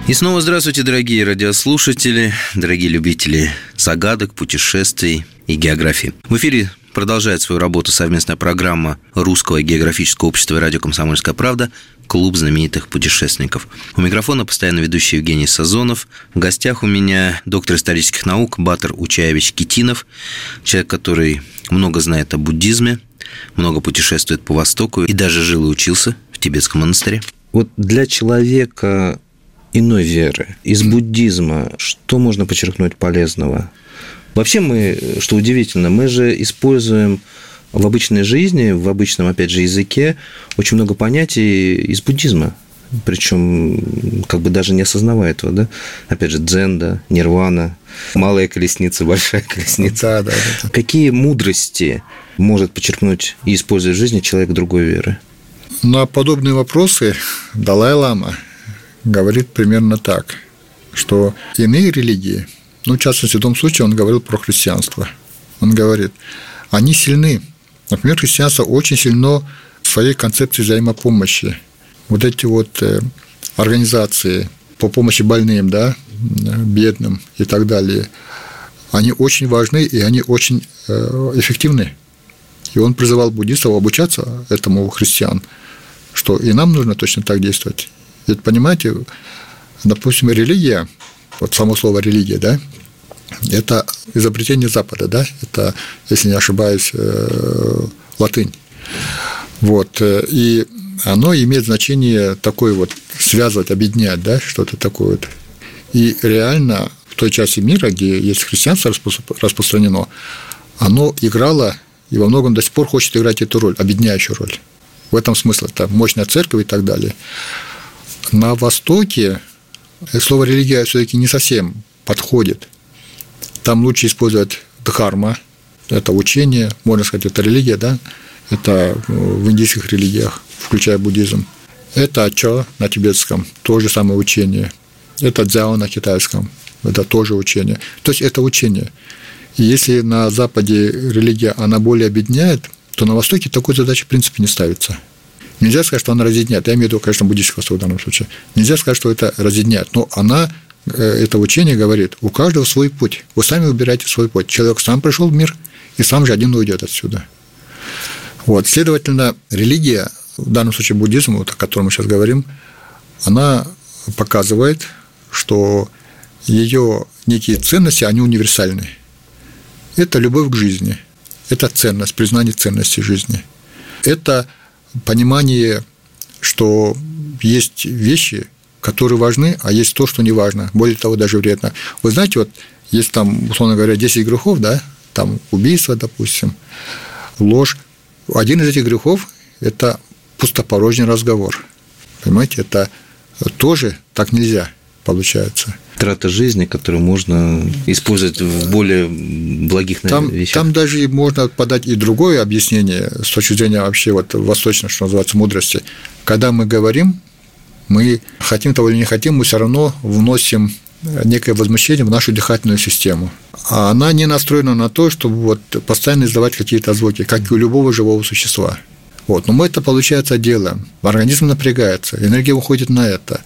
Speaker 2: И снова здравствуйте, дорогие радиослушатели, дорогие любители загадок, путешествий. и географии. В эфире продолжает свою работу совместная программа Русского географического общества и радио «Комсомольская правда» «Клуб знаменитых путешественников». У микрофона постоянно ведущий Евгений Сазонов. В гостях у меня доктор исторических наук Батыр Учаевич Китинов, человек, который много знает о буддизме, много путешествует по Востоку и даже жил и учился в тибетском монастыре.
Speaker 5: Вот для человека иной веры, из буддизма, что можно подчеркнуть полезного? Вообще мы, что удивительно, мы же используем в обычной жизни, в обычном, опять же, языке очень много понятий из буддизма. Причем как бы даже не осознавая этого, да? Опять же, дзенда, нирвана, малая колесница, большая колесница. Да, да, да. Какие мудрости может подчеркнуть и использовать в жизни человек другой веры?
Speaker 4: На подобные вопросы Далай-Лама говорит примерно так, что иные религии – ну, в частности, в том случае он говорил про христианство. Он говорит, они сильны. Например, христианство очень сильно в своей концепции взаимопомощи. Вот эти вот э, организации по помощи больным, да, бедным и так далее, они очень важны и они очень э, эффективны. И он призывал буддистов обучаться этому у христиан, что и нам нужно точно так действовать. Ведь, понимаете, допустим, религия, вот само слово религия, да, это изобретение Запада, да, это, если не ошибаюсь, э, латынь. Вот, э, и оно имеет значение такое вот связывать, объединять, да, что-то такое вот. И реально в той части мира, где есть христианство распространено, оно играло и во многом до сих пор хочет играть эту роль, объединяющую роль. В этом смысл, это мощная церковь и так далее. На Востоке слово религия все-таки не совсем подходит – там лучше использовать дхарма, это учение, можно сказать, это религия, да, это э, в индийских религиях, включая буддизм. Это ачо на тибетском, то же самое учение. Это дзяо на китайском, это тоже учение. То есть это учение. И если на Западе религия, она более объединяет, то на Востоке такой задачи в принципе не ставится. Нельзя сказать, что она разъединяет. Я имею в виду, конечно, буддийский Восток в данном случае. Нельзя сказать, что это разъединяет, но она это учение говорит, у каждого свой путь. Вы сами выбираете свой путь. Человек сам пришел в мир и сам же один уйдет отсюда. Вот, следовательно, религия, в данном случае буддизм, вот, о котором мы сейчас говорим, она показывает, что ее некие ценности, они универсальны. Это любовь к жизни, это ценность, признание ценности жизни. Это понимание, что есть вещи, которые важны, а есть то, что не важно, более того, даже вредно. Вы знаете, вот есть там, условно говоря, 10 грехов, да, там убийство, допустим, ложь. Один из этих грехов – это пустопорожний разговор. Понимаете, это тоже так нельзя, получается.
Speaker 5: Трата жизни, которую можно использовать в более благих
Speaker 4: там,
Speaker 5: вещах.
Speaker 4: Там даже можно подать и другое объяснение с точки зрения вообще вот восточной, что называется, мудрости. Когда мы говорим мы хотим того или не хотим, мы все равно вносим некое возмущение в нашу дыхательную систему. А она не настроена на то, чтобы вот постоянно издавать какие-то звуки, как и у любого живого существа. Вот. Но мы это, получается, делаем. Организм напрягается, энергия уходит на это.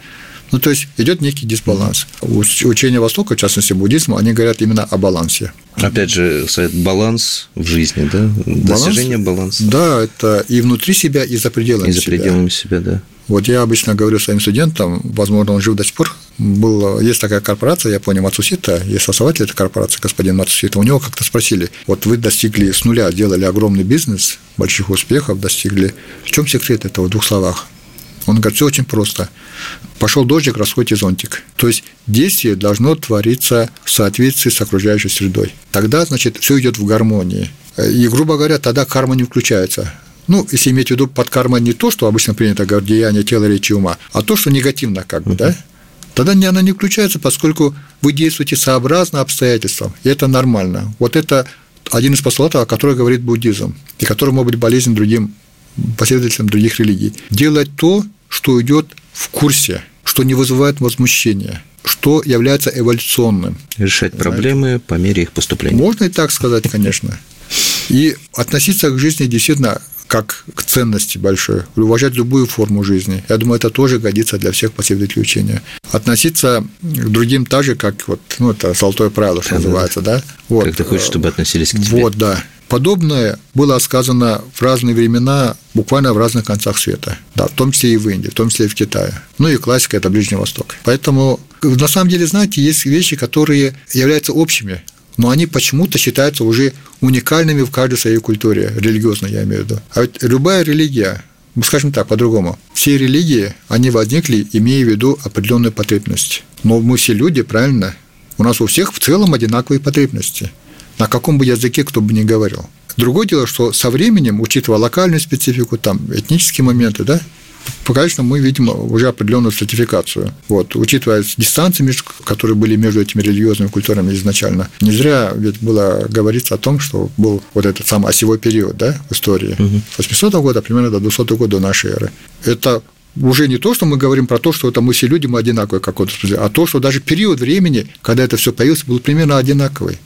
Speaker 4: Ну, то есть идет некий дисбаланс. Учение Востока, в частности буддизма, они говорят именно о балансе.
Speaker 5: Опять же, совет баланс в жизни, да? Баланс, Достижение баланса.
Speaker 4: Да, это и внутри себя, и за пределами себя.
Speaker 5: И за пределами себя, да.
Speaker 4: Вот я обычно говорю своим студентам, возможно, он жив до сих пор, был, есть такая корпорация, я понял, Мацусита, есть основатель этой корпорации, господин Мацусита, у него как-то спросили, вот вы достигли с нуля, делали огромный бизнес, больших успехов достигли, в чем секрет этого в двух словах? Он говорит, все очень просто. Пошел дождик, расходите зонтик. То есть действие должно твориться в соответствии с окружающей средой. Тогда, значит, все идет в гармонии. И, грубо говоря, тогда карма не включается. Ну, если иметь в виду под карма не то, что обычно принято говорить деяние тела, речи, ума, а то, что негативно как бы, да, тогда она не включается, поскольку вы действуете сообразно обстоятельствам, и это нормально. Вот это один из постулатов, о котором говорит буддизм, и который может быть болезнен другим последователям других религий. Делать то, что идет в курсе, что не вызывает возмущения, что является эволюционным.
Speaker 5: Решать Знаете? проблемы по мере их поступления.
Speaker 4: Можно и так сказать, конечно. И относиться к жизни действительно как к ценности большой, уважать любую форму жизни. Я думаю, это тоже годится для всех последователей учения. Относиться к другим так же, как вот, ну, это золотое правило, что да, называется, да?
Speaker 2: Вот. Как ты хочешь, чтобы относились к тебе.
Speaker 4: Вот, да. Подобное было сказано в разные времена, буквально в разных концах света, да, в том числе и в Индии, в том числе и в Китае. Ну и классика – это Ближний Восток. Поэтому, на самом деле, знаете, есть вещи, которые являются общими но они почему-то считаются уже уникальными в каждой своей культуре, религиозной я имею в виду. А ведь любая религия, скажем так, по-другому, все религии, они возникли, имея в виду определенную потребность. Но мы все люди, правильно? У нас у всех в целом одинаковые потребности. На каком бы языке кто бы ни говорил. Другое дело, что со временем, учитывая локальную специфику, там, этнические моменты, да, конечно, мы видим уже определенную стратификацию. Вот, учитывая дистанции, которые были между этими религиозными культурами изначально, не зря ведь было говориться о том, что был вот этот самый осевой период да, в истории. Угу. С 800 года примерно до 200 года нашей эры. Это уже не то, что мы говорим про то, что это мы все люди, мы одинаковые, как вот, а то, что даже период времени, когда это все появилось, был примерно одинаковый.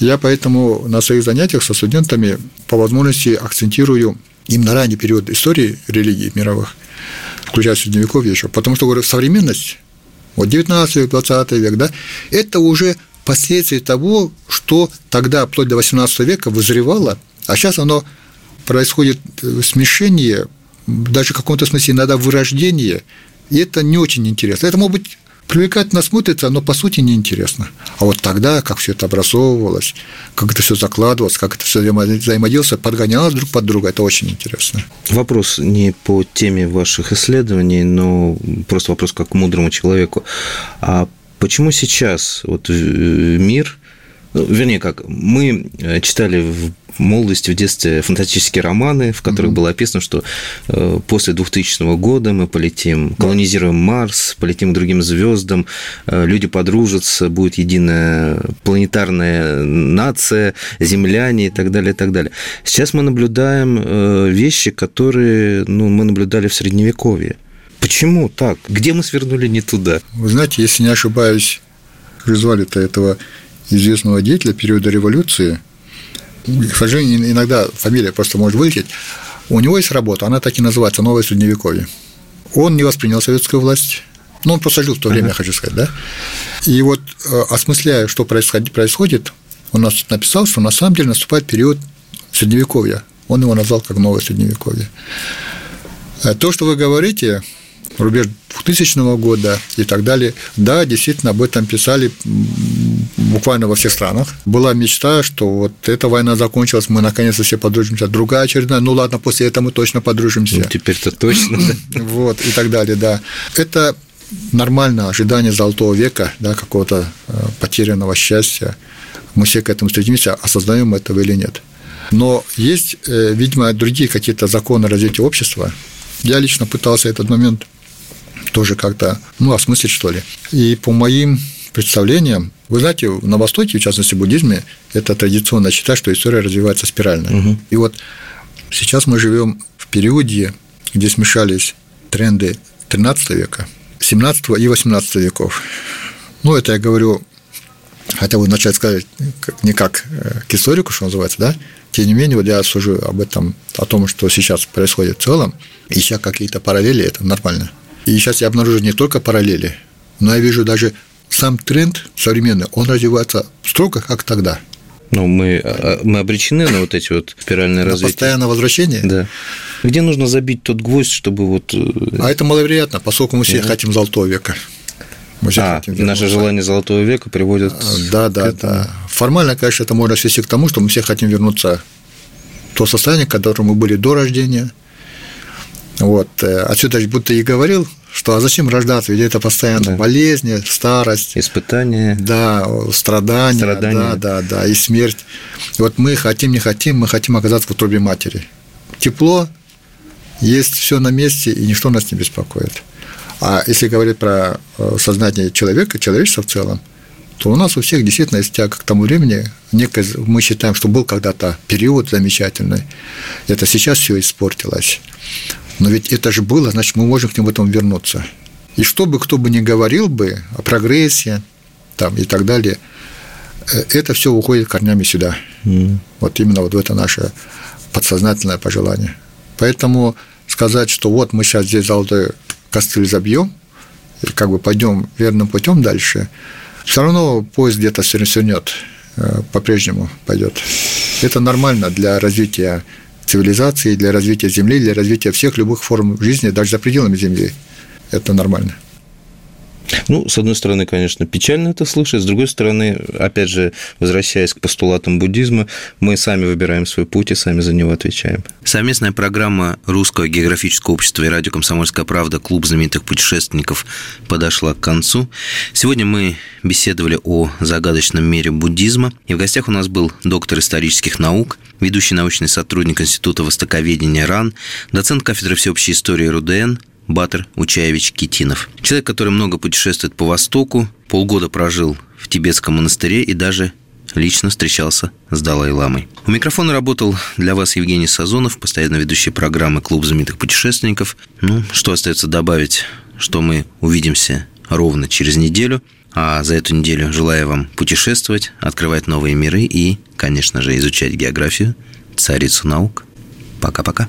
Speaker 4: Я поэтому на своих занятиях со студентами по возможности акцентирую именно ранний период истории религий мировых, включая Средневековье еще, потому что, говорю, современность, вот 19 век, 20 век, да, это уже последствия того, что тогда, вплоть до 18 века, вызревало, а сейчас оно происходит э, смешение, даже в каком-то смысле иногда вырождение, и это не очень интересно. Это может быть привлекательно смотрится, но по сути неинтересно. А вот тогда, как все это образовывалось, как это все закладывалось, как это все взаимодействовало, подгонялось друг под друга, это очень интересно.
Speaker 2: Вопрос не по теме ваших исследований, но просто вопрос как к мудрому человеку. А почему сейчас вот мир ну, вернее, как, мы э, читали в молодости, в детстве фантастические романы, в которых mm-hmm. было описано, что э, после 2000 года мы полетим, колонизируем Марс, полетим к другим звездам, э, люди подружатся, будет единая планетарная нация, земляне и так далее, и так далее. Сейчас мы наблюдаем вещи, которые ну, мы наблюдали в Средневековье. Почему так? Где мы свернули не туда?
Speaker 4: Вы знаете, если не ошибаюсь, звали-то этого известного деятеля периода революции, к сожалению, иногда фамилия просто может вылететь, у него есть работа, она так и называется «Новое Средневековье». Он не воспринял советскую власть, ну, он просто жил в то время, uh-huh. хочу сказать, да. И вот, э, осмысляя, что происходит, происходит, он нас написал, что на самом деле наступает период Средневековья. Он его назвал как «Новое Средневековье». Э, то, что вы говорите, рубеж 2000 года и так далее. Да, действительно, об этом писали буквально во всех странах. Была мечта, что вот эта война закончилась, мы наконец-то все подружимся. Другая очередная, ну ладно, после этого мы точно подружимся. Ну,
Speaker 2: теперь-то точно.
Speaker 4: Вот, и так далее, да. Это нормально ожидание золотого века, да, какого-то э, потерянного счастья. Мы все к этому стремимся, осознаем этого или нет. Но есть, э, видимо, другие какие-то законы развития общества. Я лично пытался этот момент тоже как-то, ну, осмыслить, что ли. И по моим представлениям, вы знаете, на Востоке, в частности, в буддизме, это традиционно считать, что история развивается спирально. Угу. И вот сейчас мы живем в периоде, где смешались тренды 13 века, 17 и 18 веков. Ну, это я говорю, хотя бы начать сказать не как э, к историку, что называется, да, тем не менее, вот я сужу об этом, о том, что сейчас происходит в целом, ища какие-то параллели, это нормально. И сейчас я обнаружу не только параллели, но я вижу даже сам тренд современный, он развивается строго, как тогда.
Speaker 2: Ну, мы, а, мы обречены на вот эти вот спиральные развития.
Speaker 4: Постоянное возвращение?
Speaker 2: Да. Где нужно забить тот гвоздь, чтобы вот... Э,
Speaker 4: а это маловероятно, поскольку мы все yeah. хотим золотого века.
Speaker 2: Мы все а, хотим наше желание золотого века приводит... А,
Speaker 4: да, да, да. Формально, конечно, это можно свести к тому, что мы все хотим вернуться в то состояние, в котором мы были до рождения – вот. Э, отсюда будто и говорил, что а зачем рождаться, ведь это постоянно да. болезни, старость.
Speaker 2: Испытания.
Speaker 4: Да, страдания, страдания. Да, да, да, и смерть. И вот мы хотим, не хотим, мы хотим оказаться в утробе матери. Тепло, есть все на месте, и ничто нас не беспокоит. А если говорить про э, сознание человека, человечества в целом, то у нас у всех действительно есть тяга к тому времени. Некое, мы считаем, что был когда-то период замечательный. Это сейчас все испортилось. Но ведь это же было, значит, мы можем к нему этому вернуться. И что бы кто бы ни говорил бы о прогрессе там, и так далее, э, это все уходит корнями сюда. Mm. Вот именно вот в это наше подсознательное пожелание. Поэтому сказать, что вот мы сейчас здесь золотой костыль забьем, и как бы пойдем верным путем дальше, все равно поезд где-то свернет, э, по-прежнему пойдет. Это нормально для развития цивилизации, для развития Земли, для развития всех любых форм жизни, даже за пределами Земли. Это нормально.
Speaker 5: Ну, с одной стороны, конечно, печально это слышать, с другой стороны, опять же, возвращаясь к постулатам буддизма, мы сами выбираем свой путь и сами за него отвечаем.
Speaker 2: Совместная программа Русского географического общества и радио «Комсомольская правда» «Клуб знаменитых путешественников» подошла к концу. Сегодня мы беседовали о загадочном мире буддизма, и в гостях у нас был доктор исторических наук, ведущий научный сотрудник Института востоковедения РАН, доцент кафедры всеобщей истории РУДН – Батыр Учаевич Китинов. Человек, который много путешествует по Востоку, полгода прожил в тибетском монастыре и даже лично встречался с Далай-ламой. У микрофона работал для вас Евгений Сазонов, постоянно ведущий программы «Клуб знаменитых путешественников». Ну, что остается добавить, что мы увидимся ровно через неделю. А за эту неделю желаю вам путешествовать, открывать новые миры и, конечно же, изучать географию, царицу наук. Пока-пока.